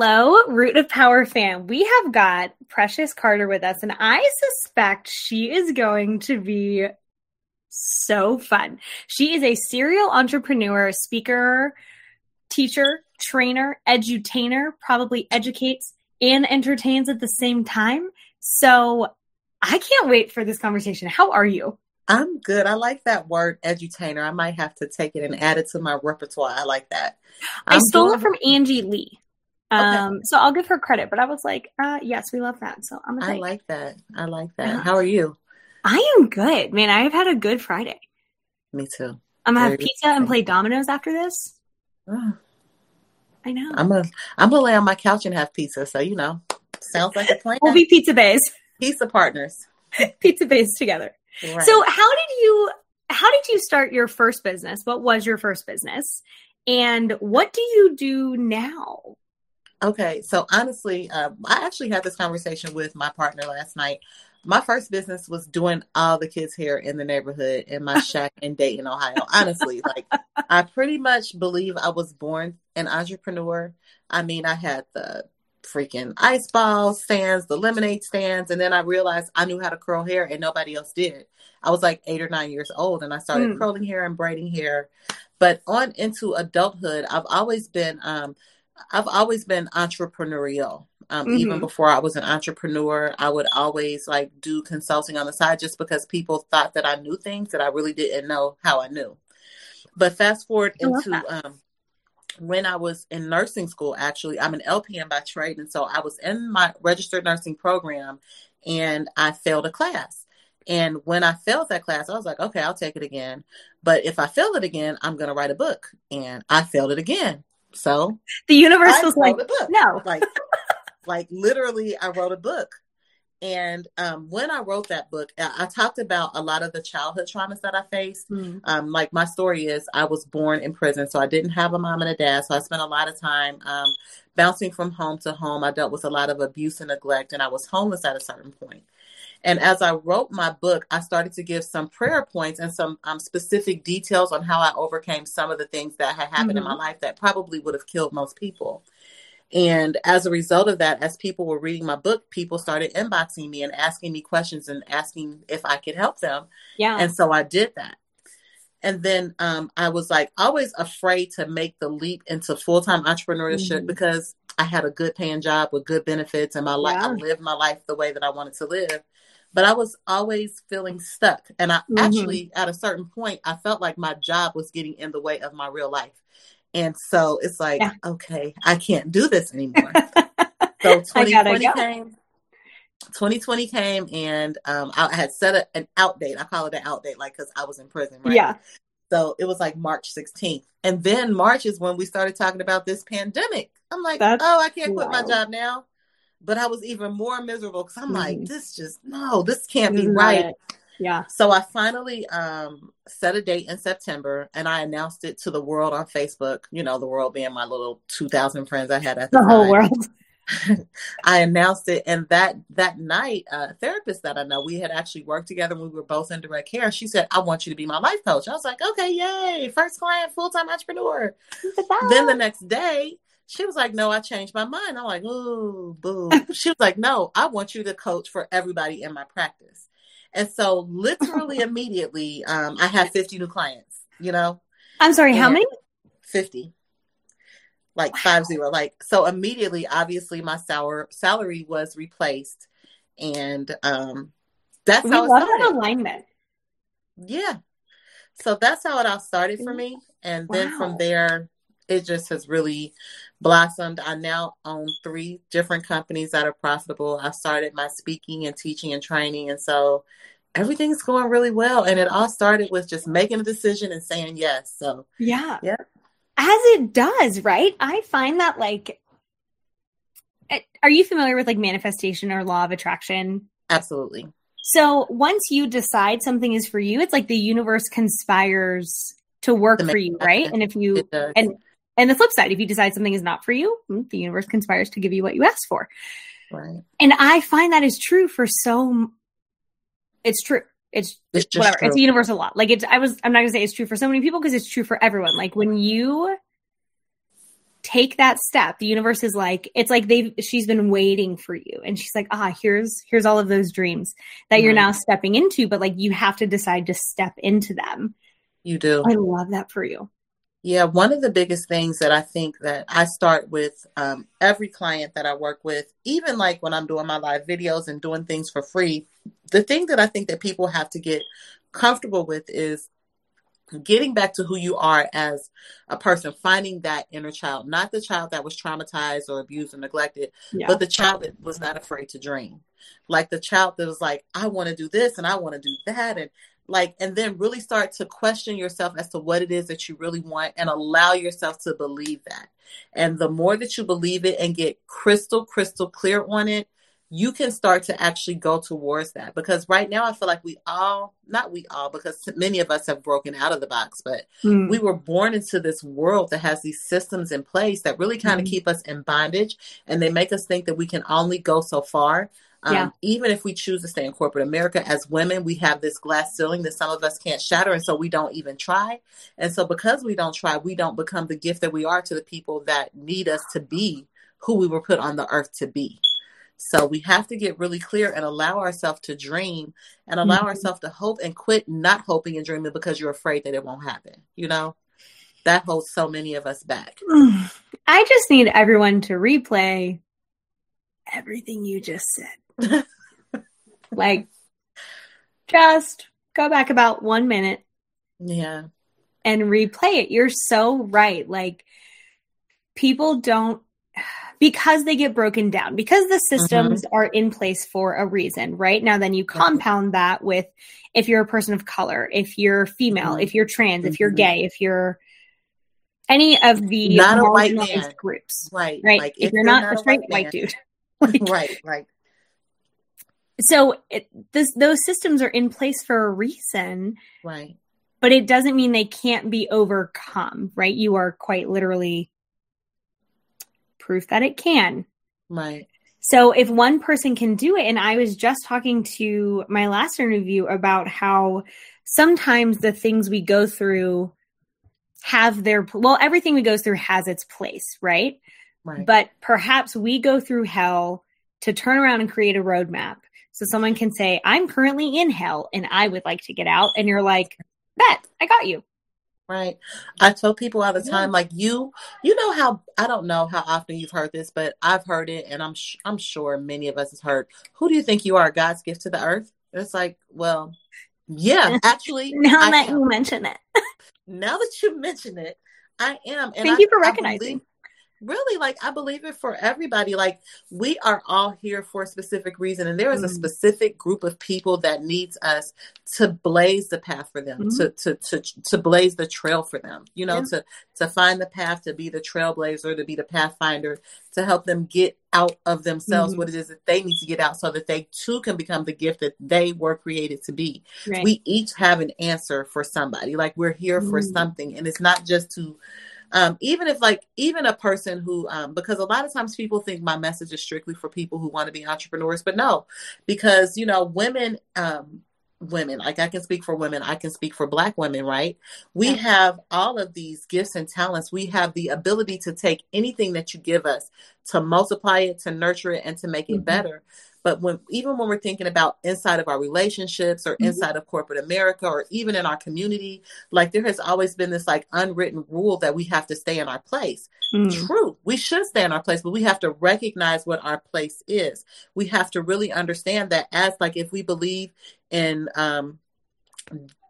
Hello, Root of Power fan. We have got Precious Carter with us, and I suspect she is going to be so fun. She is a serial entrepreneur, speaker, teacher, trainer, edutainer, probably educates and entertains at the same time. So I can't wait for this conversation. How are you? I'm good. I like that word edutainer. I might have to take it and add it to my repertoire. I like that. I'm i stole doing- it from Angie Lee. Um, okay. so I'll give her credit, but I was like, uh, yes, we love that. So I'm. I like that. I like that. Yeah. How are you? I am good, man. I've had a good Friday. Me too. I'm gonna Very have pizza and play dominoes after this. Oh. I know. I'm gonna I'm gonna lay on my couch and have pizza. So you know, sounds like a plan. we'll be pizza bays. Pizza partners. pizza bays together. Right. So how did you how did you start your first business? What was your first business? And what do you do now? Okay, so honestly, uh, I actually had this conversation with my partner last night. My first business was doing all the kids' hair in the neighborhood in my shack in Dayton, Ohio. Honestly, like I pretty much believe I was born an entrepreneur. I mean, I had the freaking ice ball stands, the lemonade stands, and then I realized I knew how to curl hair and nobody else did. I was like eight or nine years old and I started mm. curling hair and braiding hair. But on into adulthood, I've always been um, I've always been entrepreneurial. Um, mm-hmm. Even before I was an entrepreneur, I would always like do consulting on the side just because people thought that I knew things that I really didn't know how I knew. But fast forward into um, when I was in nursing school, actually, I'm an LPN by trade. And so I was in my registered nursing program and I failed a class. And when I failed that class, I was like, okay, I'll take it again. But if I fail it again, I'm going to write a book. And I failed it again. So the universe I was like, no, like, like literally, I wrote a book. And um, when I wrote that book, I, I, talked about a lot of the childhood traumas that I faced. Mm. Um, like my story is, I was born in prison, so I didn't have a mom and a dad. So I spent a lot of time um, bouncing from home to home. I dealt with a lot of abuse and neglect, and I was homeless at a certain point. And as I wrote my book, I started to give some prayer points and some um, specific details on how I overcame some of the things that had happened mm-hmm. in my mm-hmm. life that probably would have killed most people. And as a result of that, as people were reading my book, people started inboxing me and asking me questions and asking if I could help them. Yeah. And so I did that. And then um, I was like always afraid to make the leap into full time entrepreneurship mm-hmm. because I had a good paying job with good benefits and my life, yeah. I lived my life the way that I wanted to live but I was always feeling stuck. And I mm-hmm. actually, at a certain point, I felt like my job was getting in the way of my real life. And so it's like, yeah. okay, I can't do this anymore. so 2020 go. came. 2020 came and um, I had set a, an out date. I call it an out date, like because I was in prison, right? Yeah. So it was like March 16th. And then March is when we started talking about this pandemic. I'm like, That's oh, I can't wild. quit my job now but I was even more miserable because I'm mm like, this just no, this can't be right. Yeah. So I finally um, set a date in September and I announced it to the world on Facebook. You know, the world being my little 2,000 friends I had at the, the whole world. I announced it, and that that night, a therapist that I know, we had actually worked together. and We were both in direct care. She said, "I want you to be my life coach." I was like, "Okay, yay! First client, full time entrepreneur." then the next day, she was like, No, I changed my mind. I'm like, Ooh, boo. she was like, No, I want you to coach for everybody in my practice. And so, literally, immediately, um, I had 50 new clients, you know? I'm sorry, and how many? 50. Like wow. five zero. Like, so immediately, obviously, my sour salary was replaced. And um, that's we how it started. alignment. Yeah. So that's how it all started for me. And then wow. from there, it just has really blossomed. I now own three different companies that are profitable. I started my speaking and teaching and training. And so everything's going really well. And it all started with just making a decision and saying yes. So, yeah. Yeah. As it does, right? I find that like are you familiar with like manifestation or law of attraction? Absolutely. So once you decide something is for you, it's like the universe conspires to work for you, right? And if you and and the flip side, if you decide something is not for you, hmm, the universe conspires to give you what you asked for. Right. And I find that is true for so. It's true. It's, it's whatever. True. It's a universal law. Like it's. I was. I'm not gonna say it's true for so many people because it's true for everyone. Like when you take that step, the universe is like. It's like they've. She's been waiting for you, and she's like, ah, here's here's all of those dreams that you're now stepping into, but like you have to decide to step into them. You do. I love that for you. Yeah, one of the biggest things that I think that I start with um, every client that I work with, even like when I'm doing my live videos and doing things for free, the thing that I think that people have to get comfortable with is getting back to who you are as a person, finding that inner child, not the child that was traumatized or abused or neglected, yeah. but the child that was not afraid to dream. Like the child that was like, I want to do this and I want to do that. And like and then really start to question yourself as to what it is that you really want and allow yourself to believe that and the more that you believe it and get crystal crystal clear on it you can start to actually go towards that because right now i feel like we all not we all because many of us have broken out of the box but mm. we were born into this world that has these systems in place that really kind of mm. keep us in bondage and they make us think that we can only go so far um, yeah. Even if we choose to stay in corporate America as women, we have this glass ceiling that some of us can't shatter. And so we don't even try. And so because we don't try, we don't become the gift that we are to the people that need us to be who we were put on the earth to be. So we have to get really clear and allow ourselves to dream and allow mm-hmm. ourselves to hope and quit not hoping and dreaming because you're afraid that it won't happen. You know, that holds so many of us back. I just need everyone to replay everything you just said like, just go back about one minute. Yeah. And replay it. You're so right. Like, people don't, because they get broken down, because the systems mm-hmm. are in place for a reason, right? Now, then you compound that with if you're a person of color, if you're female, mm-hmm. if you're trans, mm-hmm. if you're mm-hmm. gay, if you're any of the not a white man. groups, right? Right. Like if, if you're not, not a straight white, white dude, like, right, right so it, this, those systems are in place for a reason right. but it doesn't mean they can't be overcome right? You are quite literally proof that it can. Right. So if one person can do it and i was just talking to my last interview about how sometimes the things we go through have their well everything we go through has its place right? Right. But perhaps we go through hell to turn around and create a roadmap so someone can say, I'm currently in hell and I would like to get out. And you're like, bet, I got you. Right. I tell people all the time, like you, you know how I don't know how often you've heard this, but I've heard it, and I'm sh- I'm sure many of us has heard. Who do you think you are, God's gift to the earth? It's like, well, yeah, actually. now I that am. you mention it, now that you mention it, I am. And Thank I, you for recognizing really like i believe it for everybody like we are all here for a specific reason and there is mm-hmm. a specific group of people that needs us to blaze the path for them mm-hmm. to, to to to blaze the trail for them you know yeah. to to find the path to be the trailblazer to be the pathfinder to help them get out of themselves mm-hmm. what it is that they need to get out so that they too can become the gift that they were created to be right. we each have an answer for somebody like we're here for mm-hmm. something and it's not just to um, even if like even a person who um, because a lot of times people think my message is strictly for people who want to be entrepreneurs but no because you know women um, women like i can speak for women i can speak for black women right? We have all of these gifts and talents. We have the ability to take anything that you give us to multiply it to nurture it and to make it mm-hmm. better but when even when we're thinking about inside of our relationships or mm-hmm. inside of corporate America or even in our community, like there has always been this like unwritten rule that we have to stay in our place. Mm. True, we should stay in our place, but we have to recognize what our place is. We have to really understand that as like if we believe in um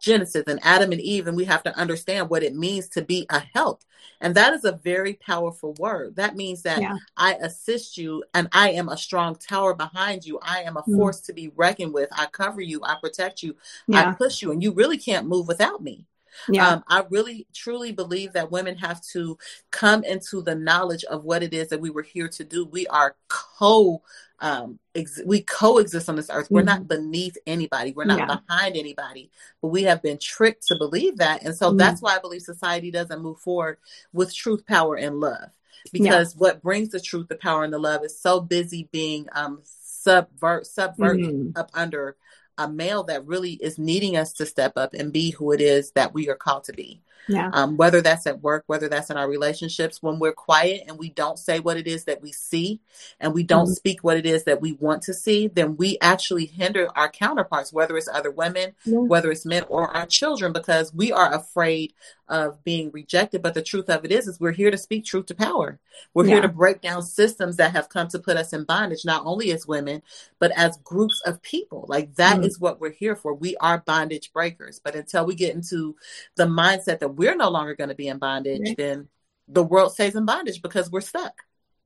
Genesis and Adam and Eve, and we have to understand what it means to be a help. And that is a very powerful word. That means that yeah. I assist you and I am a strong tower behind you. I am a mm. force to be reckoned with. I cover you, I protect you, yeah. I push you, and you really can't move without me. Yeah. Um, I really truly believe that women have to come into the knowledge of what it is that we were here to do. We are co um, ex- we coexist on this earth. We're not mm-hmm. beneath anybody. We're not yeah. behind anybody. But we have been tricked to believe that, and so mm-hmm. that's why I believe society doesn't move forward with truth, power, and love. Because yeah. what brings the truth, the power, and the love is so busy being um, subvert, subvert mm-hmm. up under a male that really is needing us to step up and be who it is that we are called to be. Yeah. Um, whether that's at work, whether that's in our relationships, when we're quiet and we don't say what it is that we see and we don't mm-hmm. speak what it is that we want to see, then we actually hinder our counterparts, whether it's other women, yeah. whether it's men or our children, because we are afraid of being rejected. But the truth of it is, is we're here to speak truth to power. We're yeah. here to break down systems that have come to put us in bondage, not only as women, but as groups of people. Like that mm-hmm. is what we're here for. We are bondage breakers. But until we get into the mindset that we're no longer going to be in bondage, right. then the world stays in bondage because we're stuck.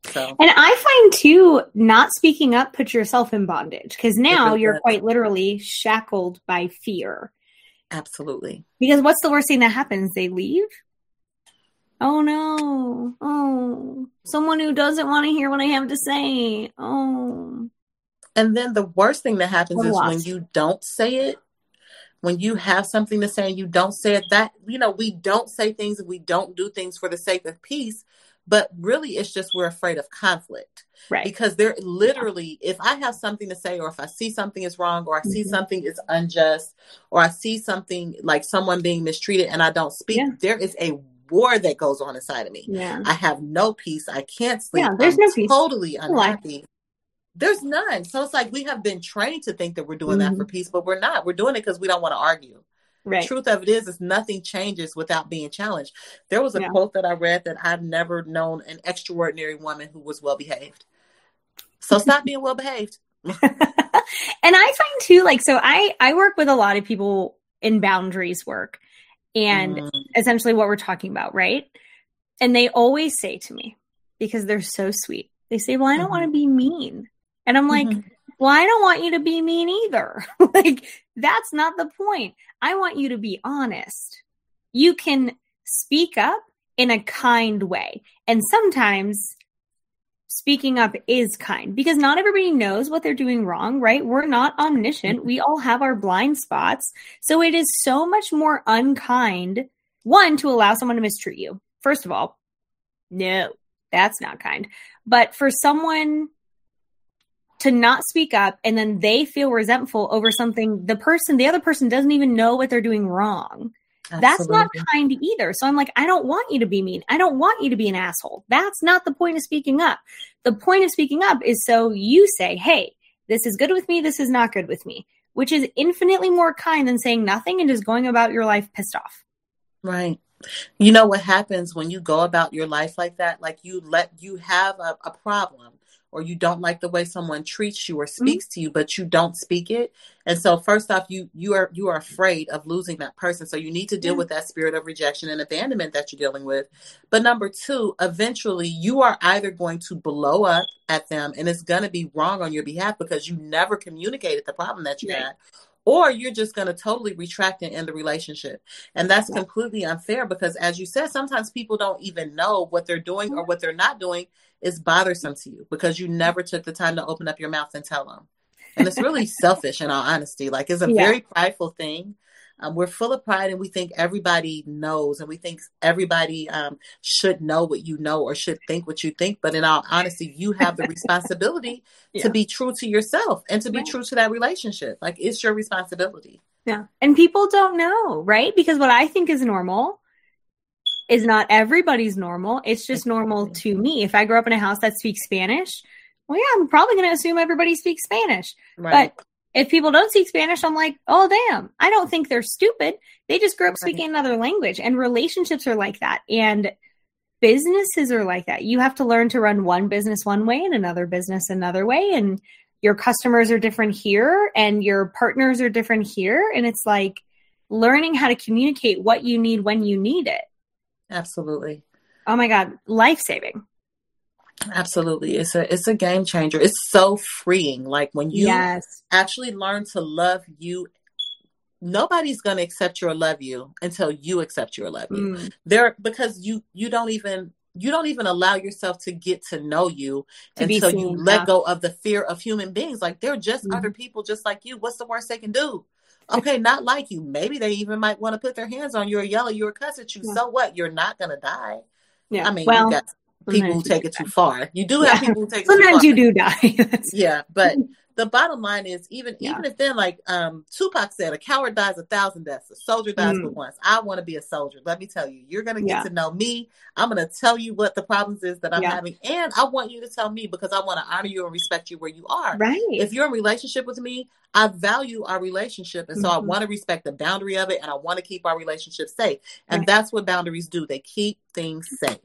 So. And I find too, not speaking up puts yourself in bondage because now you're quite literally shackled by fear. Absolutely. Because what's the worst thing that happens? They leave? Oh no. Oh, someone who doesn't want to hear what I have to say. Oh. And then the worst thing that happens is when you don't say it, when you have something to say and you don't say it, that, you know, we don't say things and we don't do things for the sake of peace but really it's just we're afraid of conflict right. because there literally if i have something to say or if i see something is wrong or i see mm-hmm. something is unjust or i see something like someone being mistreated and i don't speak yeah. there is a war that goes on inside of me. Yeah. I have no peace. I can't sleep. Yeah, there's I'm no peace. totally unhappy. There's none. So it's like we have been trained to think that we're doing mm-hmm. that for peace but we're not. We're doing it because we don't want to argue Right. The truth of it is, is nothing changes without being challenged. There was a yeah. quote that I read that I've never known an extraordinary woman who was well behaved. So stop being well behaved. and I find too, like, so I I work with a lot of people in boundaries work, and mm. essentially what we're talking about, right? And they always say to me because they're so sweet. They say, "Well, I don't mm-hmm. want to be mean," and I'm like. Mm-hmm well, I don't want you to be mean either. like, that's not the point. I want you to be honest. You can speak up in a kind way. And sometimes speaking up is kind because not everybody knows what they're doing wrong, right? We're not omniscient. Mm-hmm. We all have our blind spots. So it is so much more unkind, one, to allow someone to mistreat you. First of all, no, that's not kind. But for someone to not speak up and then they feel resentful over something the person the other person doesn't even know what they're doing wrong. Absolutely. that's not kind either. So i'm like i don't want you to be mean. I don't want you to be an asshole. That's not the point of speaking up. The point of speaking up is so you say hey this is good with me this is not good with me which is infinitely more kind than saying nothing and just going about your life pissed off. Right you know what happens when you go about your life like that like you let you have a, a problem or you don't like the way someone treats you or mm-hmm. speaks mm-hmm. to you but you don't speak it and so first off you you are you are afraid of losing that person so you need to deal yeah. with that spirit of rejection and abandonment that you're dealing with but number two eventually you are either going to blow up at them and it's going to be wrong on your behalf because you never communicated the problem that you yeah. had or you're just going to totally retract and end the relationship. And that's completely unfair because, as you said, sometimes people don't even know what they're doing or mm-hmm. what they're not doing is bothersome to you because you never took the time to open up your mouth and tell them. And it's really selfish in all honesty. Like it's a yeah. very prideful thing. Um, we're full of pride and we think everybody knows and we think everybody um, should know what you know or should think what you think. But in all honesty, you have the responsibility yeah. to be true to yourself and to be right. true to that relationship. Like it's your responsibility. Yeah. And people don't know, right? Because what I think is normal is not everybody's normal. It's just normal to me. If I grow up in a house that speaks Spanish, well, yeah, I'm probably going to assume everybody speaks Spanish. Right. But if people don't speak Spanish, I'm like, oh, damn. I don't think they're stupid. They just grew up right. speaking another language. And relationships are like that. And businesses are like that. You have to learn to run one business one way and another business another way. And your customers are different here and your partners are different here. And it's like learning how to communicate what you need when you need it. Absolutely. Oh my God, life saving. Absolutely. It's a it's a game changer. It's so freeing. Like when you yes. actually learn to love you nobody's going to accept you or love you until you accept you or love you. Mm. There because you you don't even you don't even allow yourself to get to know you To until seen, you yeah. let go of the fear of human beings. Like they're just Mhm. other people just like you. What's the worst they can do? Okay, not like you. Maybe they even might want to put their hands on you or yell at you or cuss at you. Yeah. So what? You're not gonna die. Yeah. I mean, well, you got people who take it too far. You do have Yeah. people who take it too Sometimes you do die. Yeah, but the bottom line is even Yeah. even if then like um Tupac said, a coward dies a thousand deaths, a soldier dies Mm. but once. I want to be a soldier. Let me tell you, you're gonna get Yeah. to know me. I'm gonna tell you what the problems is that I'm Yeah. having, and I want you to tell me because I want to honor you and respect you where you are. right. If you're in relationship with me, I value our relationship, and so I Mhm. want to respect the boundary of it, and I want to keep our relationship safe. And Right. that's what boundaries do. They keep things safe.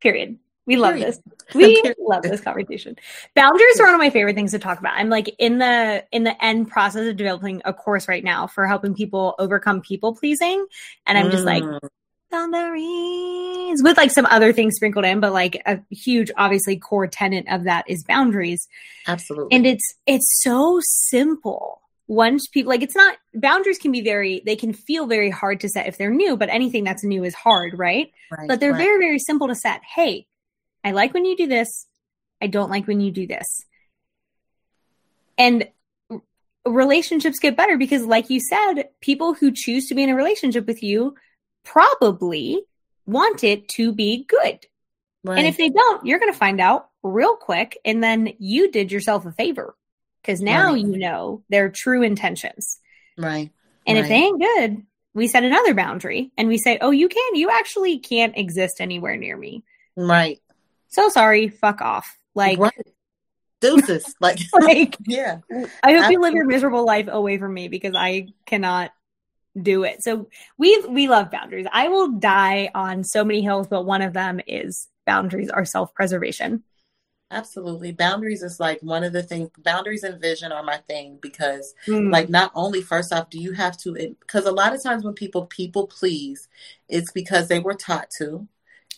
Period. We love Period. this. We love this conversation. Boundaries are one of my favorite things to talk about. I'm like in the in the end process of developing a course right now for helping people overcome people pleasing, and I'm just like Mm, boundaries with like some other things sprinkled in, but like a huge, obviously, core tenet of that is boundaries. absolutely. And it's it's so simple. Once people like it's not boundaries can be very they can feel very hard to set if they're new, but anything that's new is hard, right? Right, but they're right. very very simple to set hey i like when you do this i don't like when you do this and relationships get better because like you said people who choose to be in a relationship with you probably want it to be good Right. and if they don't you're going to find out real quick and then you did yourself a favor because now Right. you know their true intentions right. and if they ain't good, we set another boundary and we say, oh, you can't, you actually can't exist anywhere near me. Right. So sorry, fuck off. Like, right. Deuces. like, like yeah. I hope you live your miserable life away from me because I cannot do it. So we we love boundaries. I will die on so many hills, but one of them is boundaries are self preservation. Absolutely. Boundaries is like one of the things, boundaries and vision are my thing because, Mm. like, not only, first off, do you have to, because a lot of times when people people please, it's because they were taught to.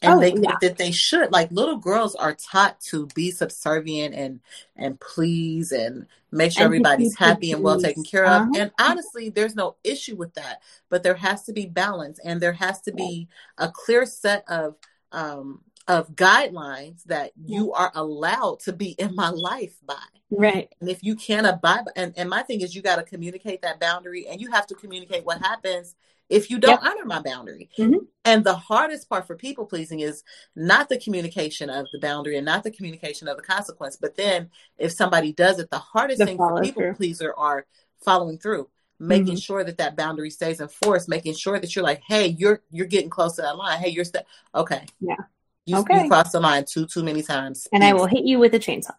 And Oh, they think yeah. that they should. Like little girls are taught to be subservient and and please and make sure And everybody's happy and well taken care of. Uh-huh. And honestly, there's no issue with that. But there has to be balance and there has to be a clear set of um of guidelines that you are allowed to be in my life by. right. And if you can't abide, by, and, and my thing is, you got to communicate that boundary, and you have to communicate what happens if you don't honor my boundary. Mhm. And the hardest part for people pleasing is not the communication of the boundary and not the communication of the consequence, but then if somebody does it, the hardest The thing for people through. pleaser are following through. Making Mhm. sure that that boundary stays enforced, making sure that you're like, hey, you're you're getting close to that line. Hey, you're st- okay. Yeah. You, Okay. you crossed the line too too many times. And I will hit you with a chainsaw.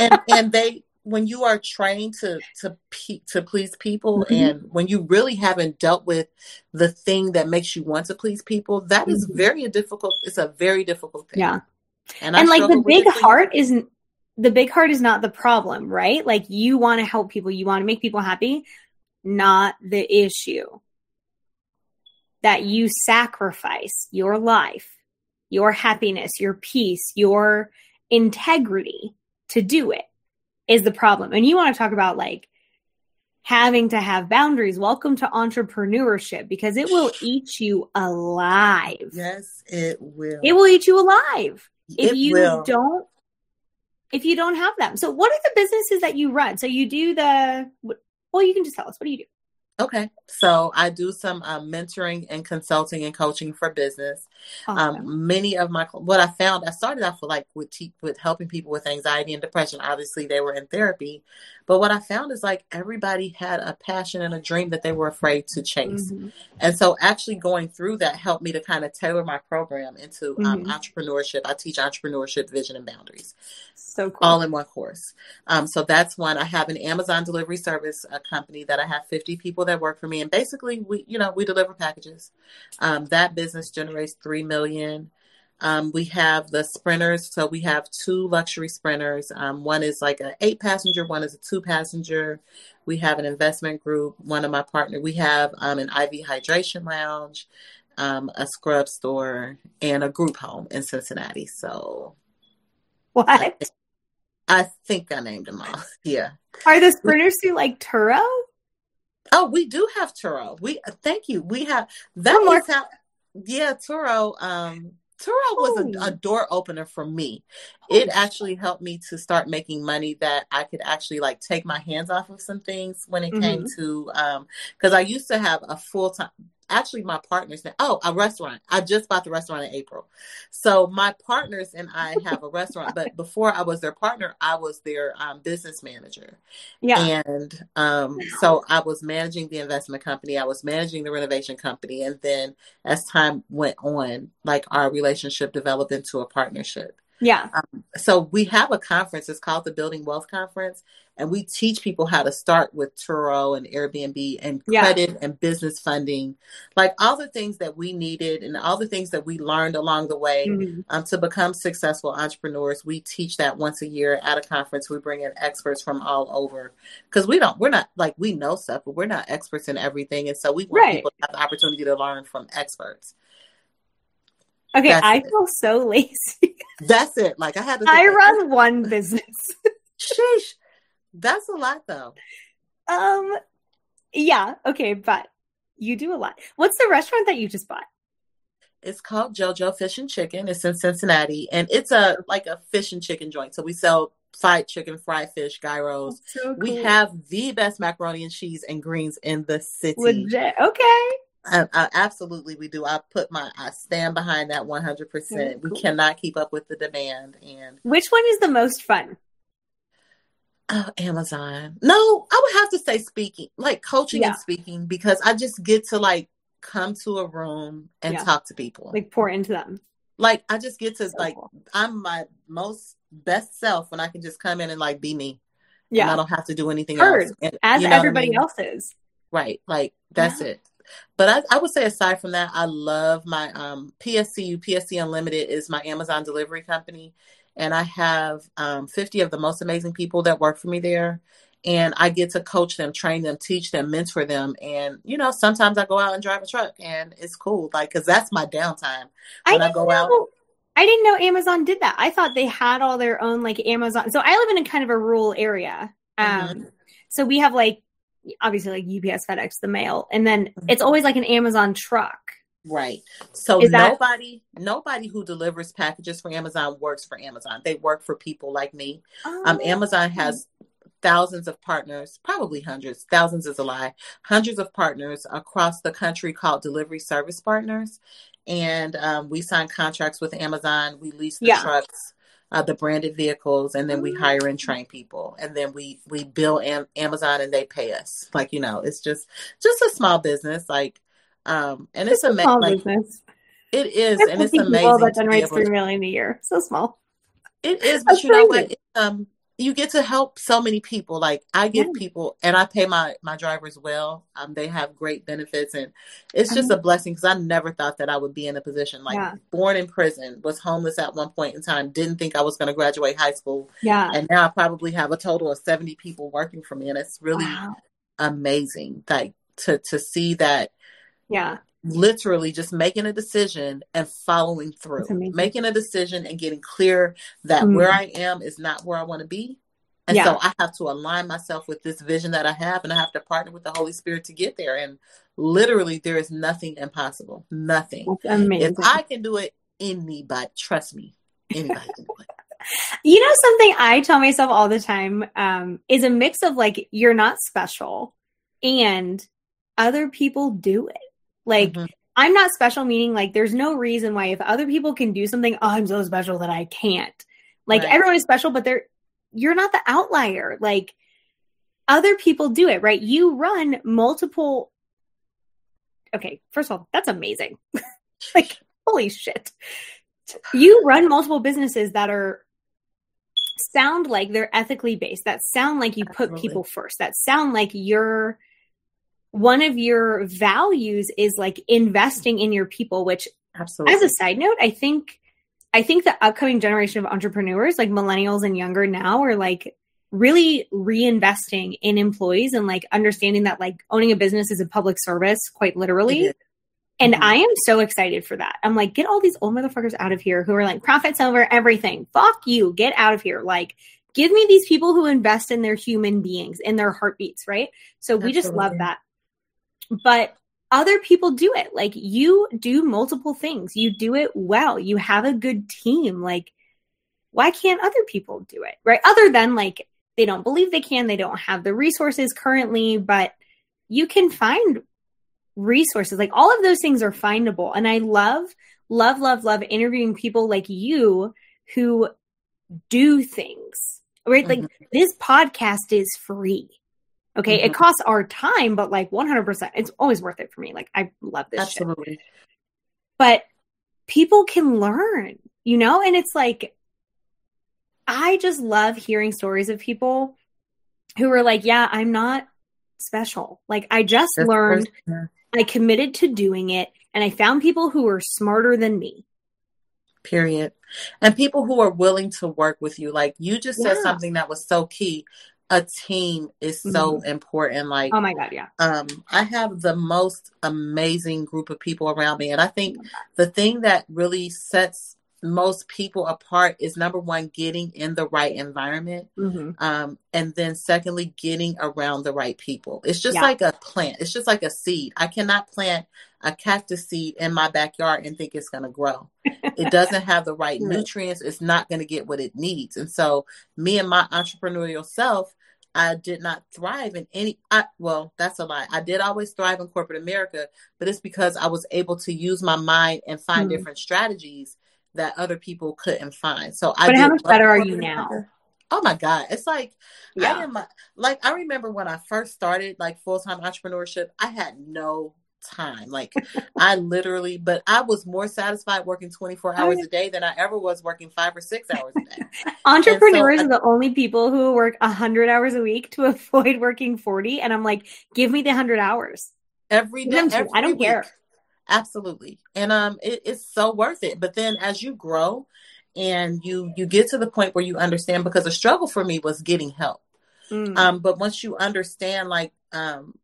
and and they when you are trained to to pe- to please people Mhm. and when you really haven't dealt with the thing that makes you want to please people that is Mhm. very difficult it's a very difficult thing Yeah. and, I and like the big heart isn't the big heart is not the problem right like you want to help people you want to make people happy not the issue that you sacrifice your life your happiness your peace your integrity to do it is the problem. And you want to talk about like having to have boundaries. Welcome to entrepreneurship because it will eat you alive. Yes it will. It will eat you alive. If It you will. don't if you don't have them. So what are the businesses that you run? So you do the well you can just tell us. What do you do? Okay, so I do some um, mentoring and consulting and coaching for business. Awesome. Um, many of my what I found, I started off with like with te- with helping people with anxiety and depression. Obviously, they were in therapy, but what I found is like everybody had a passion and a dream that they were afraid to chase. Mhm. And so, actually going through that helped me to kind of tailor my program into um, Mhm. entrepreneurship. I teach entrepreneurship, vision, and boundaries so cool all in one course. Um, so that's one. I have an Amazon delivery service a company that I have 50 people that work for me, and basically we, you know, we deliver packages. Um, that business generates three million. Um, we have the sprinters, so we have two luxury sprinters. Um, one is like an eight passenger, one is a two passenger. We have an investment group. One of my partner. We have um, an IV hydration lounge, um, a scrub store, and a group home in Cincinnati. So what I think I named them all. Yeah. are the sprinters through like turo Oh, we do have Turo. We thank you. We have that One more. is how yeah, Turo. Um Turo was a, a door opener for me. It actually helped me to start making money that I could actually like take my hands off of some things when it came to um because I used to have a full time actually my partners now oh a restaurant. I just bought the restaurant in April. So my partners and I have a restaurant, but before I was their partner, I was their um, business manager. Yeah. And um, so I was managing the investment company, I was managing the renovation company. And then as time went on, like our relationship developed into a partnership. Yeah. So we have a conference, it's called the Building Wealth Conference. And we teach people how to start with Turo and Airbnb and Yeah. credit and business funding, like all the things that we needed and all the things that we learned along the way Mhm. um, to become successful entrepreneurs we teach that once a year at a conference we bring in experts from all over because we don't we're not like we know stuff but we're not experts in everything and so we want Right. people to have the opportunity to learn from experts Okay, That's I it. feel so lazy. that's it like i had to I run one business. sheesh that's a lot though Um, yeah, okay, but you do a lot. What's the restaurant that you just bought? it's called jojo fish and chicken it's in cincinnati and it's a like a fish and chicken joint so we sell fried chicken fried fish gyros So we have the best macaroni and cheese and greens in the city legit. Okay. I, I, absolutely, we do. I put my, I stand behind that one hundred mm, percent. We cannot keep up with the demand, and Which one is the most fun? oh, Amazon. No, I would have to say speaking, like coaching Yeah. and speaking, because I just get to like come to a room and Yeah. talk to people. Like, pour into them. Like I just get to So like, cool. I'm my most best self when I can just come in and like be me. And I don't have to do anything Heard. else. And, As you know what I everybody mean? else is. Right. Like that's Yeah. it. But I, I would say aside from that, I love my um PSCU, PSC Unlimited is my Amazon delivery company. And I have um 50 of the most amazing people that work for me there. And I get to coach them, train them, teach them, mentor them. And, you know, sometimes I go out and drive a truck and it's cool. Like, cause that's my downtime. I When I didn't go know. out- I didn't know Amazon did that. I thought they had all their own like Amazon. So I live in a kind of a rural area. Um, Mm-hmm. so we have like obviously like UPS, FedEx, the mail, and then Mhm. it's always like an Amazon truck. Right. So Is that- nobody, nobody who delivers packages for Amazon works for Amazon. They work for people like me. Um, Oh. Amazon has thousands of partners, probably hundreds, thousands is a lie, hundreds of partners across the country called delivery service partners. And um, we sign contracts with Amazon. We lease the Yeah. trucks, uh, the branded vehicles, and then we Oh. hire and train people. And then we we bill Am- Amazon and they pay us. Like you know, it's just just a small business. Like, um, and it's It's a amazing. small Like business. it is, and it's 50 people amazing. that generates three million a year. So small. it is, but That's you know what? It, um, you get to help so many people. Like I give Yeah. people, and I pay my my drivers well. Um, they have great benefits, and it's just Mhm. a blessing because I never thought that I would be in a position like Yeah. born in prison, was homeless at one point in time, didn't think I was going to graduate high school, Yeah. and now I probably have a total of seventy people working for me, and it's really Wow. amazing. Like to to see that Yeah. Literally just making a decision and following through. making a decision and getting clear that Mm. where i am is not where i want to be. And Yeah. so i have to align myself with this vision that i have and i have to partner with the holy spirit to get there. And literally there is nothing impossible. Nothing. If i can do it anybody trust me anybody can do it. You know something I tell myself all the time um, is a mix of like you're not special and other people do it. Like Mhm. I'm not special meaning like there's no reason why if other people can do something, oh I'm so special that I can't. Like Right. everyone is special, but they're you're not the outlier. Like other people do it, right? You run multiple Okay, first of all, that's amazing. like holy shit. You run multiple businesses that are sound like they're ethically based that sound like you put people first that sound like your one of your values is like investing in your people which absolutely as a side note i think i think the upcoming generation of entrepreneurs like millennials and younger now are like really reinvesting in employees and like understanding that like owning a business is a public service quite literally and Mhm. I am so excited for that. I'm like, get all these old motherfuckers out of here who are like, profits over everything. Fuck you. Get out of here. Like, give me these people who invest in their human beings, in their heartbeats, right? So we just love that. But other people do it. Like you do multiple things. You do it well. You have a good team. Like why can't other people do it? Right? Other than like they don't believe they can, they don't have the resources currently, but you can find resources. Like all of those things are findable. And I love, love, love, love interviewing people like you who do things, right? Mm-hmm. Like this podcast is free. Okay. Mm-hmm. It costs our time, but like 100%, it's always worth it for me. Like I love this. Absolutely. Shit. But people can learn, you know? And it's like, I just love hearing stories of people who are like, yeah, I'm not special. Like I just That's learned, I committed to doing it, and I found people who were smarter than me. Period. And people who are willing to work with you. Like you just yeah. said something that was so key. A team is so mm-hmm. important. Like, oh my God, yeah. Um, I have the most amazing group of people around me. And I think the thing that really sets most people apart is number one getting in the right environment mm-hmm. um, and then secondly getting around the right people it's just yeah. like a plant it's just like a seed i cannot plant a cactus seed in my backyard and think it's going to grow it doesn't have the right nutrients it's not going to get what it needs and so me and my entrepreneurial self I did not thrive in any I, well, that's a lie. I did always thrive in corporate America, but it's because I was able to use my mind and find mm-hmm. different strategies that other people couldn't find. So I. But how much better are you now? Oh my god, it's like yeah. I am like I remember when I first started like full time entrepreneurship. I had no time. Like I literally, but I was more satisfied working 24 hours a day than I ever was working five or six hours a day. Entrepreneurs so are the only people who work 100 hours a week to avoid working 40. And I'm like, give me the 100 hours. Every day. Every I don't week. care. Absolutely. And um it, it's so worth it. But then as you grow and you you get to the point where you understand because the struggle for me was getting help. Mm. Um, but once you understand like um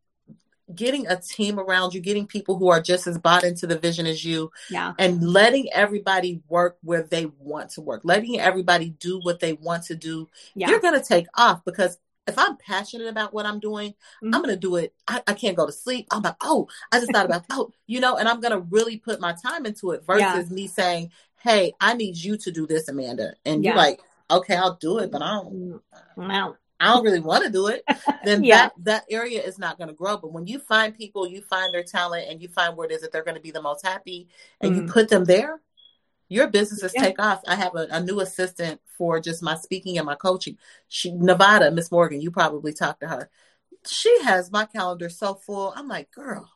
getting a team around you, getting people who are just as bought into the vision as you, yeah. and letting everybody work where they want to work, letting everybody do what they want to do, yeah. you're going to take off because if I'm passionate about what I'm doing, mm-hmm. I'm going to do it. I, I, can't go to sleep. I'm like, oh, I just thought about, oh, you know, and I'm going to really put my time into it versus yeah. me saying, hey, I need you to do this, Amanda. And yeah. you're like, okay, I'll do it, but I don't, no. I don't really want to do it. Then yeah. that, that area is not going to grow. But when you find people, you find their talent and you find where it is that they're going to be the most happy and mm-hmm. you put them there, your businesses yeah. take off. I have a, a, new assistant for just my speaking and my coaching. She Nevada, Miss Morgan, you probably talked to her. She has my calendar so full. I'm like, girl,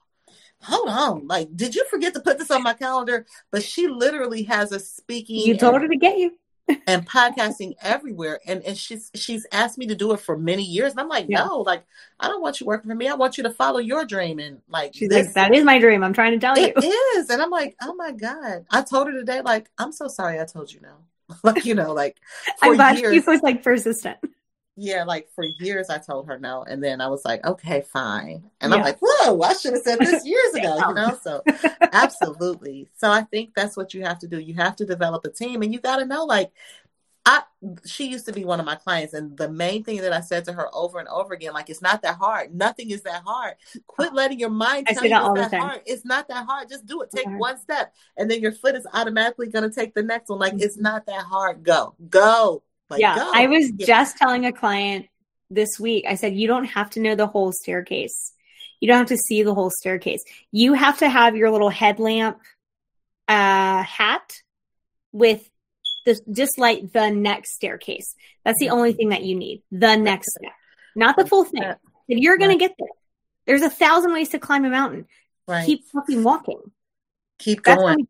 hold on. Like, did you forget to put this on my calendar? But she literally has a speaking. You told and, her to get you and podcasting everywhere. And and she's she's asked me to do it for many years. And I'm like, yeah. no, like I don't want you working for me. I want you to follow your dream. And like she's this, like, that is my dream. I'm trying to tell you. It is. And I'm like, oh my God. I told her today, like, I'm so sorry I told you no. like, you know, like I'm glad years, she was like persistent yeah, like for years I told her no. And then I was like, okay, fine. And yeah. I'm like, whoa, I should have said this years ago, you know? So absolutely. So I think that's what you have to do. You have to develop a team and you gotta know like I she used to be one of my clients, and the main thing that I said to her over and over again, like it's not that hard. Nothing is that hard. Quit letting your mind tell you it's that hard. It's not that hard. Just do it. Take one step, and then your foot is automatically going to take the next one. Like mm-hmm. it's not that hard. Go, go. Like, yeah, go. I was yeah. just telling a client this week. I said you don't have to know the whole staircase. You don't have to see the whole staircase. You have to have your little headlamp uh, hat with the, just like the next staircase. That's the only thing that you need. The next step, not the full thing. If you're going to get there, there's a thousand ways to climb a mountain. Right. Keep fucking walking. Keep going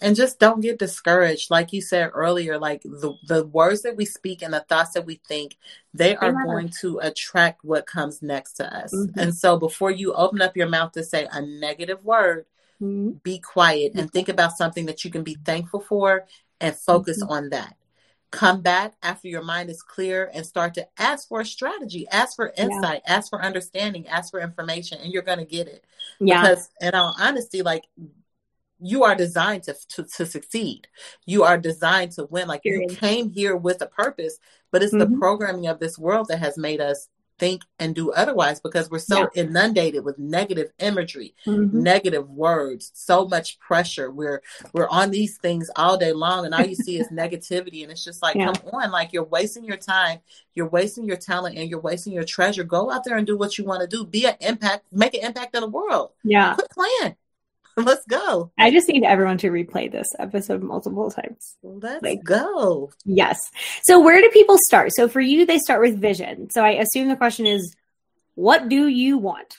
and just don't get discouraged like you said earlier like the the words that we speak and the thoughts that we think they are going to attract what comes next to us mm-hmm. and so before you open up your mouth to say a negative word mm-hmm. be quiet and think about something that you can be thankful for and focus mm-hmm. on that come back after your mind is clear and start to ask for a strategy ask for insight yeah. ask for understanding ask for information and you're going to get it yeah because in all honesty like you are designed to, to, to succeed. You are designed to win. Like you came here with a purpose, but it's mm-hmm. the programming of this world that has made us think and do otherwise because we're so yeah. inundated with negative imagery, mm-hmm. negative words, so much pressure. We're we're on these things all day long and all you see is negativity and it's just like yeah. come on like you're wasting your time, you're wasting your talent and you're wasting your treasure. Go out there and do what you want to do. Be an impact, make an impact in the world. Yeah. Quit playing. Let's go. I just need everyone to replay this episode multiple times. Let's like, go. Yes. So, where do people start? So, for you, they start with vision. So, I assume the question is, what do you want?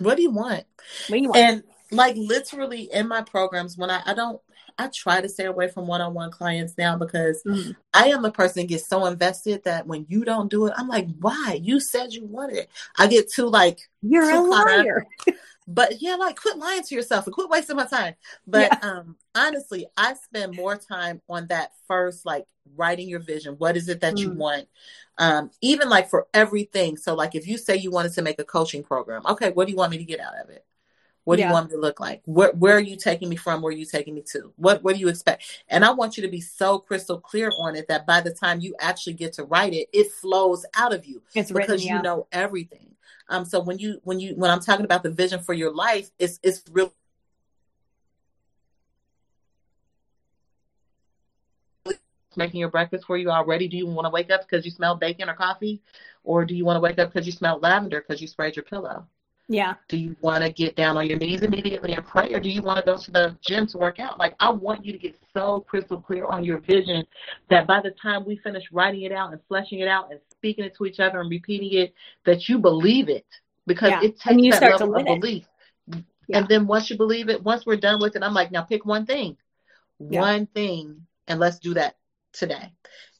What do you want? What do you want? And like literally in my programs, when I, I don't, I try to stay away from one on one clients now because mm-hmm. I am a person that gets so invested that when you don't do it, I'm like, why? You said you wanted it. I get too like, you're too a liar. but yeah, like quit lying to yourself and quit wasting my time. But yeah. um honestly, I spend more time on that first, like writing your vision. What is it that mm. you want? Um, even like for everything. So like if you say you wanted to make a coaching program, okay, what do you want me to get out of it? What do yeah. you want me to look like? Where where are you taking me from? Where are you taking me to? What what do you expect? And I want you to be so crystal clear on it that by the time you actually get to write it, it flows out of you it's because written, yeah. you know everything. Um, so when you when you when I'm talking about the vision for your life, it's it's really making your breakfast for you already. Do you want to wake up because you smell bacon or coffee, or do you want to wake up because you smell lavender because you sprayed your pillow? Yeah. Do you want to get down on your knees immediately and pray, or do you want to go to the gym to work out? Like, I want you to get so crystal clear on your vision that by the time we finish writing it out and fleshing it out and speaking it to each other and repeating it, that you believe it because yeah. it takes that level of belief. Yeah. And then once you believe it, once we're done with it, I'm like, now pick one thing, yeah. one thing, and let's do that today.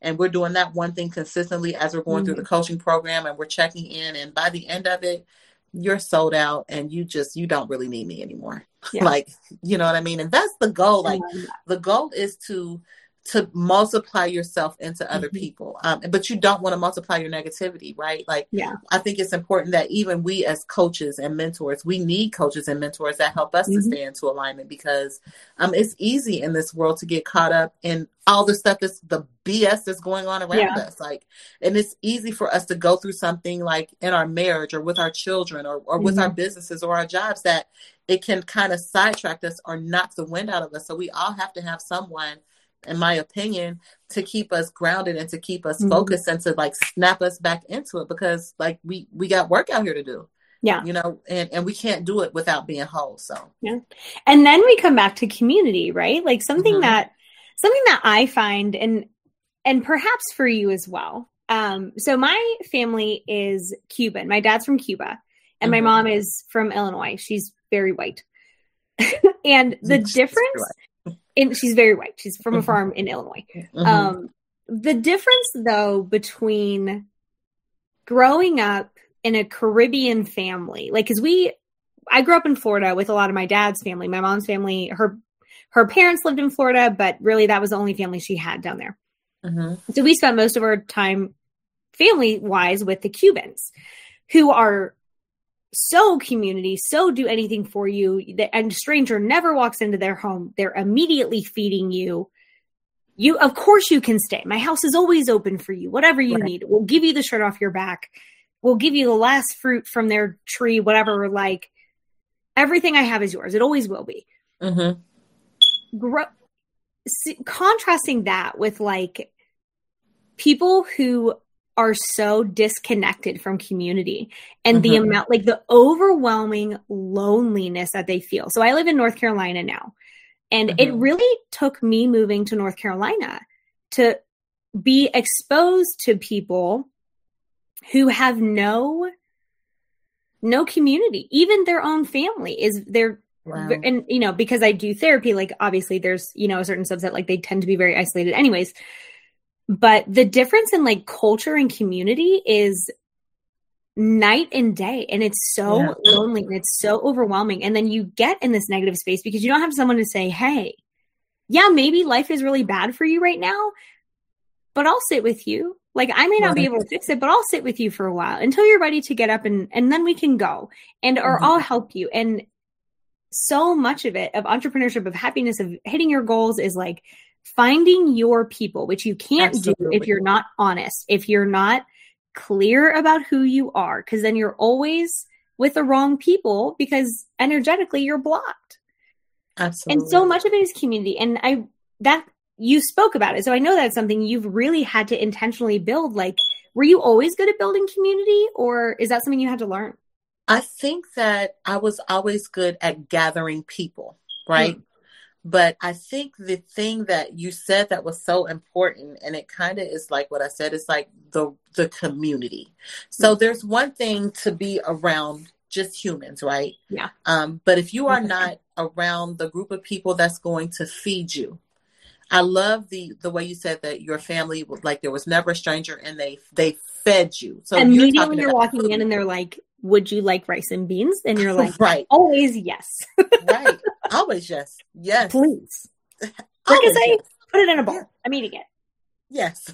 And we're doing that one thing consistently as we're going mm-hmm. through the coaching program and we're checking in. And by the end of it, you're sold out and you just you don't really need me anymore. Yeah. like you know what i mean? And that's the goal like the goal is to to multiply yourself into other mm-hmm. people um, but you don't want to multiply your negativity right like yeah i think it's important that even we as coaches and mentors we need coaches and mentors that help us mm-hmm. to stay into alignment because um, it's easy in this world to get caught up in all the stuff that's the bs that's going on around yeah. us like and it's easy for us to go through something like in our marriage or with our children or, or with mm-hmm. our businesses or our jobs that it can kind of sidetrack us or knock the wind out of us so we all have to have someone in my opinion, to keep us grounded and to keep us mm-hmm. focused and to like snap us back into it because like we we got work out here to do. Yeah. You know, and, and we can't do it without being whole. So yeah. And then we come back to community, right? Like something mm-hmm. that something that I find and and perhaps for you as well. Um, so my family is Cuban. My dad's from Cuba and mm-hmm. my mom is from Illinois. She's very white. and the difference in, she's very white. She's from a mm-hmm. farm in Illinois. Mm-hmm. Um, the difference, though, between growing up in a Caribbean family, like, because we, I grew up in Florida with a lot of my dad's family. My mom's family, her her parents lived in Florida, but really that was the only family she had down there. Mm-hmm. So we spent most of our time family wise with the Cubans, who are so community, so do anything for you. And stranger never walks into their home. They're immediately feeding you. You, of course, you can stay. My house is always open for you. Whatever you right. need, we'll give you the shirt off your back. We'll give you the last fruit from their tree, whatever. Like everything I have is yours. It always will be. Mm-hmm. Gro- contrasting that with like people who are so disconnected from community and mm-hmm. the amount like the overwhelming loneliness that they feel. So I live in North Carolina now. And mm-hmm. it really took me moving to North Carolina to be exposed to people who have no no community. Even their own family is their Wow. and you know because i do therapy like obviously there's you know a certain subset like they tend to be very isolated anyways but the difference in like culture and community is night and day. And it's so yeah. lonely and it's so overwhelming. And then you get in this negative space because you don't have someone to say, hey, yeah, maybe life is really bad for you right now, but I'll sit with you. Like I may not be able to fix it, but I'll sit with you for a while until you're ready to get up and and then we can go. And or mm-hmm. I'll help you. And so much of it of entrepreneurship of happiness of hitting your goals is like finding your people, which you can't Absolutely. do if you're not honest, if you're not clear about who you are because then you're always with the wrong people because energetically you're blocked. Absolutely. And so much of it is community. And I, that you spoke about it. So I know that's something you've really had to intentionally build. Like, were you always good at building community or is that something you had to learn? I think that I was always good at gathering people, right? Mm. But I think the thing that you said that was so important, and it kind of is like what I said, it's like the the community. So mm. there's one thing to be around just humans, right? Yeah. Um, but if you are not around the group of people that's going to feed you, I love the the way you said that your family was like there was never a stranger and they they fed you. So immediately you're, you're walking food. in and they're like, "Would you like rice and beans?" And you're like, "Right, always yes." right, always yes, yes, please. Because I yes. put it in a bowl. I'm eating it. Yes,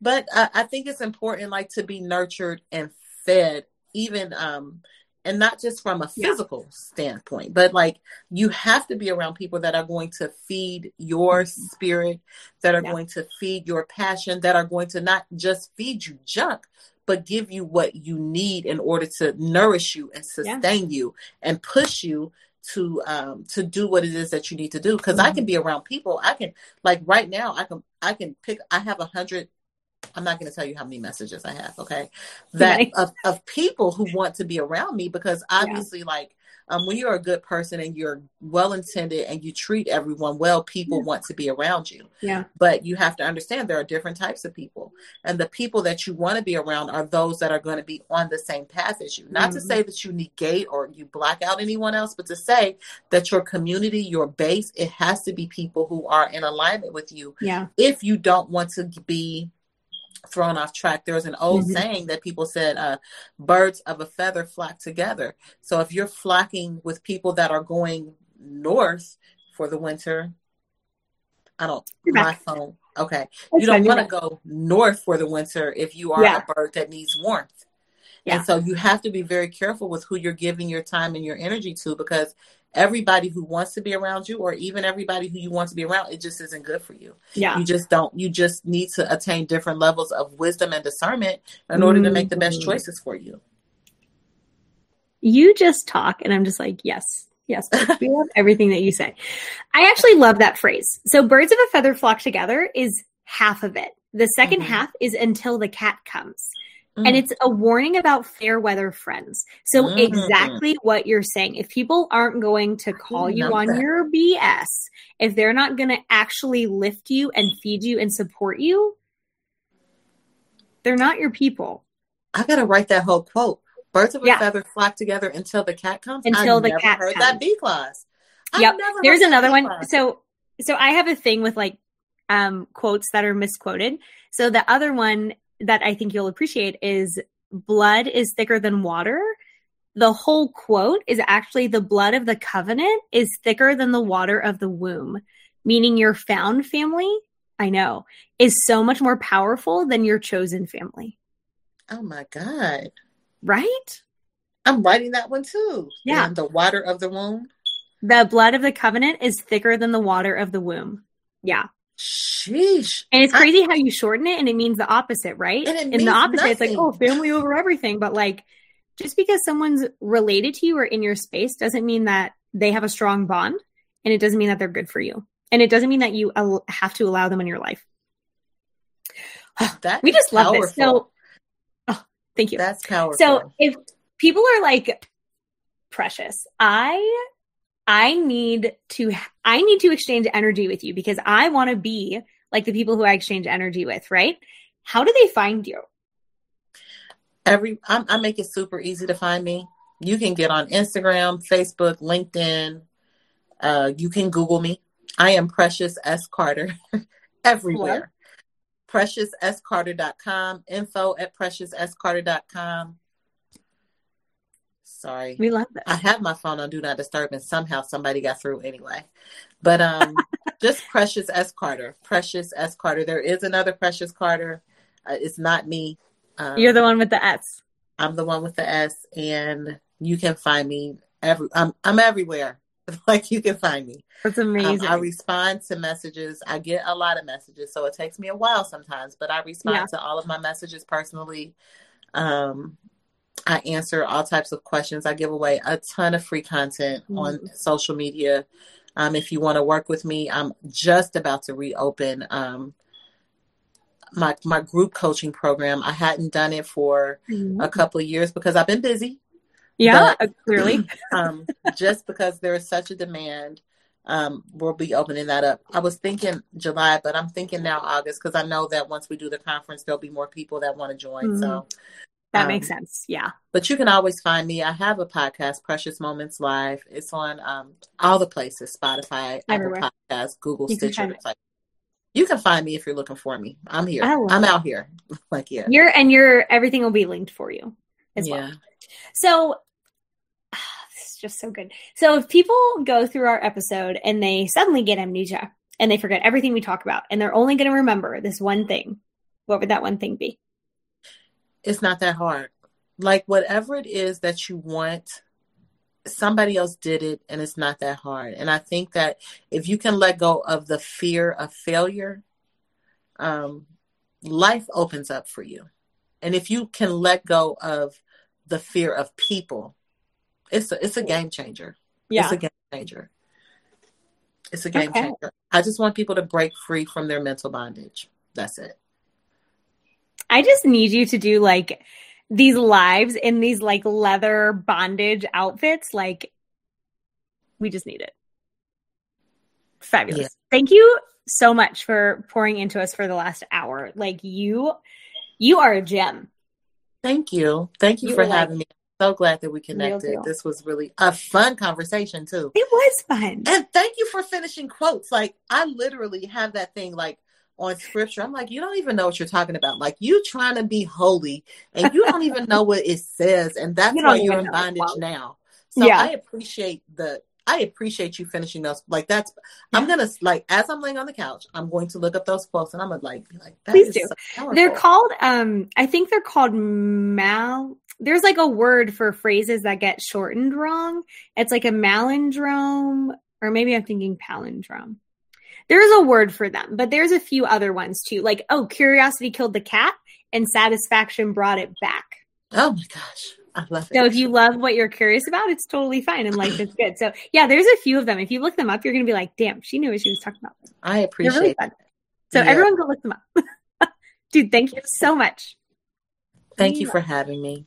but uh, I think it's important, like to be nurtured and fed, even um and not just from a physical yeah. standpoint, but like you have to be around people that are going to feed your mm-hmm. spirit, that are yeah. going to feed your passion, that are going to not just feed you junk, but give you what you need in order to nourish you and sustain yeah. you and push you to um to do what it is that you need to do because mm-hmm. i can be around people i can like right now i can i can pick i have a hundred I'm not going to tell you how many messages I have, okay? That. Of, of people who want to be around me because obviously, yeah. like, um, when you're a good person and you're well intended and you treat everyone well, people yeah. want to be around you. Yeah. But you have to understand there are different types of people. And the people that you want to be around are those that are going to be on the same path as you. Not mm-hmm. to say that you negate or you black out anyone else, but to say that your community, your base, it has to be people who are in alignment with you. Yeah. If you don't want to be thrown off track. There's an old mm-hmm. saying that people said, uh, birds of a feather flock together. So if you're flocking with people that are going north for the winter, I don't, you're my back. phone. Okay. That's you don't want to go north for the winter if you are yeah. a bird that needs warmth. Yeah. And so you have to be very careful with who you're giving your time and your energy to because everybody who wants to be around you or even everybody who you want to be around it just isn't good for you. Yeah. You just don't you just need to attain different levels of wisdom and discernment in order mm-hmm. to make the best mm-hmm. choices for you. You just talk and i'm just like yes yes we love everything that you say. I actually love that phrase. So birds of a feather flock together is half of it. The 2nd mm-hmm. half is until the cat comes Mm. And it's a warning about fair weather friends. So mm. exactly what you're saying. If people aren't going to call you on that. your BS, if they're not going to actually lift you and feed you and support you, they're not your people. I got to write that whole quote. Birds of a yeah. feather flock together until the cat comes. Until I've the cat heard comes. that B clause. Yep. There's another one. So so I have a thing with like um quotes that are misquoted. So the other one that I think you'll appreciate is blood is thicker than water. The whole quote is actually the blood of the covenant is thicker than the water of the womb, meaning your found family, I know, is so much more powerful than your chosen family. Oh my God. Right? I'm writing that one too. Yeah. And the water of the womb. The blood of the covenant is thicker than the water of the womb. Yeah. Sheesh. And it's crazy I, how you shorten it and it means the opposite, right? And, and the opposite, nothing. it's like, oh, family over everything. But like, just because someone's related to you or in your space doesn't mean that they have a strong bond. And it doesn't mean that they're good for you. And it doesn't mean that you have to allow them in your life. Oh, that we just love powerful. this. So, oh, thank you. That's powerful. So if people are like, precious, I I need to I need to exchange energy with you because I want to be like the people who I exchange energy with, right? How do they find you? Every I'm, I make it super easy to find me. You can get on Instagram, Facebook, LinkedIn. Uh, you can Google me. I am Precious S Carter everywhere. What? PreciousSCarter.com, info at PreciousSCarter.com. Sorry. We love that. I have my phone on do not disturb and somehow somebody got through anyway. But um just Precious S Carter. Precious S Carter. There is another Precious Carter. Uh, it's not me. Um, You're the one with the S. I'm the one with the S and you can find me every I'm I'm everywhere. like you can find me. That's amazing. Um, I respond to messages. I get a lot of messages, so it takes me a while sometimes, but I respond yeah. to all of my messages personally. Um, I answer all types of questions. I give away a ton of free content mm-hmm. on social media. Um, if you want to work with me, I'm just about to reopen um, my my group coaching program. I hadn't done it for mm-hmm. a couple of years because I've been busy. Yeah, but, uh, clearly. um, just because there is such a demand, um, we'll be opening that up. I was thinking July, but I'm thinking now August because I know that once we do the conference, there'll be more people that want to join. Mm-hmm. So that um, makes sense. Yeah. But you can always find me. I have a podcast, Precious Moments Live. It's on um, all the places Spotify, Everywhere. Apple Podcasts, Google, you Stitcher. Like, you can find me if you're looking for me. I'm here. I'm it. out here. like, yeah. You're, and you're, everything will be linked for you as yeah. well. So, this is just so good. So, if people go through our episode and they suddenly get amnesia and they forget everything we talk about and they're only going to remember this one thing, what would that one thing be? It's not that hard. Like whatever it is that you want, somebody else did it and it's not that hard. And I think that if you can let go of the fear of failure, um, life opens up for you. And if you can let go of the fear of people, it's a, it's a game changer. Yeah. It's a game changer. It's a game okay. changer. I just want people to break free from their mental bondage. That's it. I just need you to do like these lives in these like leather bondage outfits. Like, we just need it. Fabulous. Yeah. Thank you so much for pouring into us for the last hour. Like you, you are a gem. Thank you. Thank you, you for having like, me. so glad that we connected. This was really a fun conversation too. It was fun. And thank you for finishing quotes. Like I literally have that thing like on scripture. I'm like, you don't even know what you're talking about. Like you trying to be holy and you don't even know what it says. And that's you why you're in bondage well. now. So yeah. I appreciate the I appreciate you finishing those. Like that's yeah. I'm gonna like as I'm laying on the couch, I'm going to look up those quotes and I'm gonna like be like, please do. So they're called um I think they're called mal there's like a word for phrases that get shortened wrong. It's like a malindrome, or maybe I'm thinking palindrome. There's a word for them, but there's a few other ones too. Like, oh, curiosity killed the cat and satisfaction brought it back. Oh my gosh. I love it. So if you love what you're curious about, it's totally fine and life is good. So yeah, there's a few of them. If you look them up, you're gonna be like, damn, she knew what she was talking about. I appreciate really fun. So yeah. everyone go look them up. Dude, thank you so much. Thank you for having me.